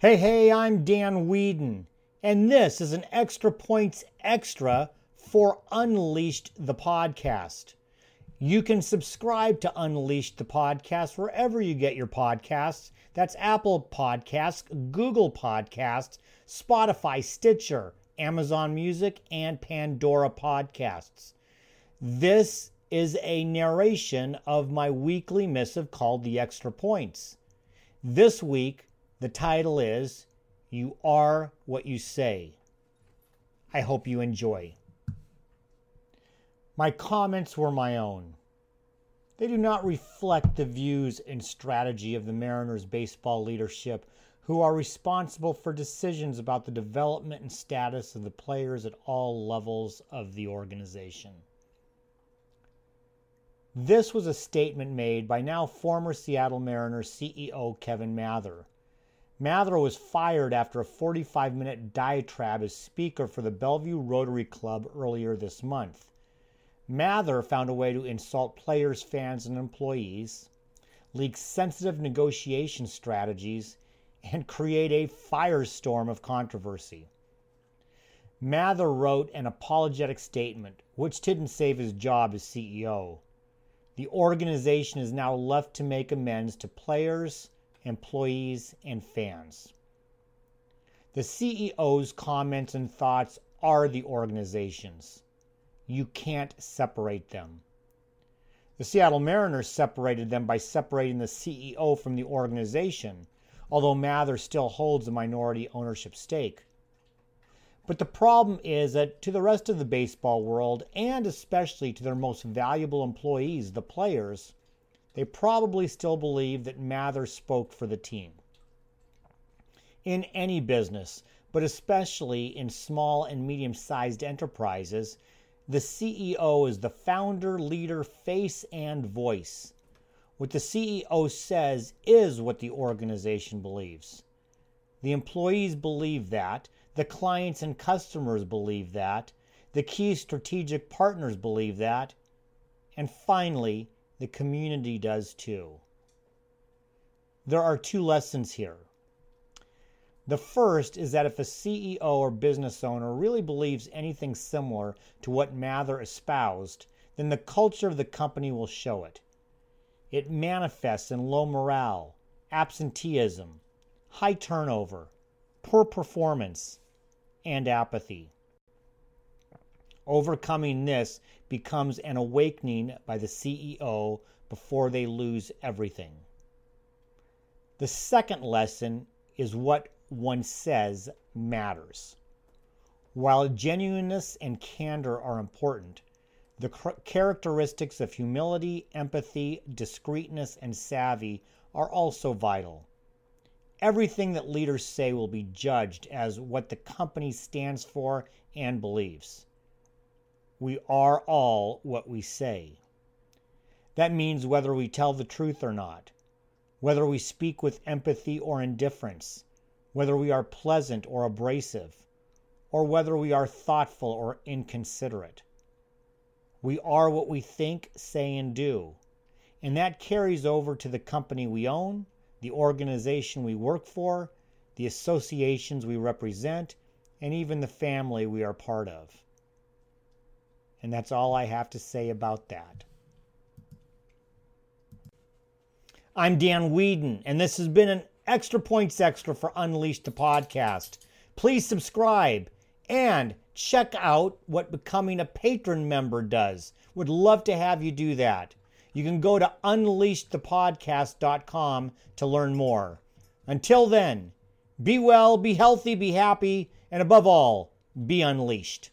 Hey, hey, I'm Dan Weedin, and this is an Extra Points Extra for Unleashed the Podcast. You can subscribe to Unleashed the Podcast wherever you get your podcasts. That's Apple Podcasts, Google Podcasts, Spotify, Stitcher, Amazon Music, and Pandora Podcasts. This is a narration of my weekly missive called The Extra Points. This week, the title is You Are What You Say. I hope you enjoy. My comments were my own. They do not reflect the views and strategy of the Mariners baseball leadership, who are responsible for decisions about the development and status of the players at all levels of the organization. This was a statement made by now former Seattle Mariners CEO Kevin Mather. Mather was fired after a 45 minute diatribe as speaker for the Bellevue Rotary Club earlier this month. Mather found a way to insult players, fans, and employees, leak sensitive negotiation strategies, and create a firestorm of controversy. Mather wrote an apologetic statement, which didn't save his job as CEO. The organization is now left to make amends to players, employees, and fans. The CEO's comments and thoughts are the organization's. You can't separate them. The Seattle Mariners separated them by separating the CEO from the organization, although Mather still holds a minority ownership stake. But the problem is that to the rest of the baseball world, and especially to their most valuable employees, the players, they probably still believe that Mather spoke for the team. In any business, but especially in small and medium sized enterprises, the CEO is the founder, leader, face, and voice. What the CEO says is what the organization believes. The employees believe that, the clients and customers believe that, the key strategic partners believe that, and finally, the community does too. There are two lessons here. The first is that if a CEO or business owner really believes anything similar to what Mather espoused, then the culture of the company will show it. It manifests in low morale, absenteeism, high turnover, poor performance, and apathy. Overcoming this becomes an awakening by the CEO before they lose everything. The second lesson is what one says matters. While genuineness and candor are important, the characteristics of humility, empathy, discreetness, and savvy are also vital. Everything that leaders say will be judged as what the company stands for and believes. We are all what we say. That means whether we tell the truth or not, whether we speak with empathy or indifference, whether we are pleasant or abrasive, or whether we are thoughtful or inconsiderate. We are what we think, say, and do, and that carries over to the company we own, the organization we work for, the associations we represent, and even the family we are part of. And that's all I have to say about that. I'm Dan Weedin, and this has been an Extra Points Extra for Unleashed the Podcast. Please subscribe and check out what becoming a patron member does. Would love to have you do that. You can go to unleashedthepodcast.com to learn more. Until then, be well, be healthy, be happy, and above all, be unleashed.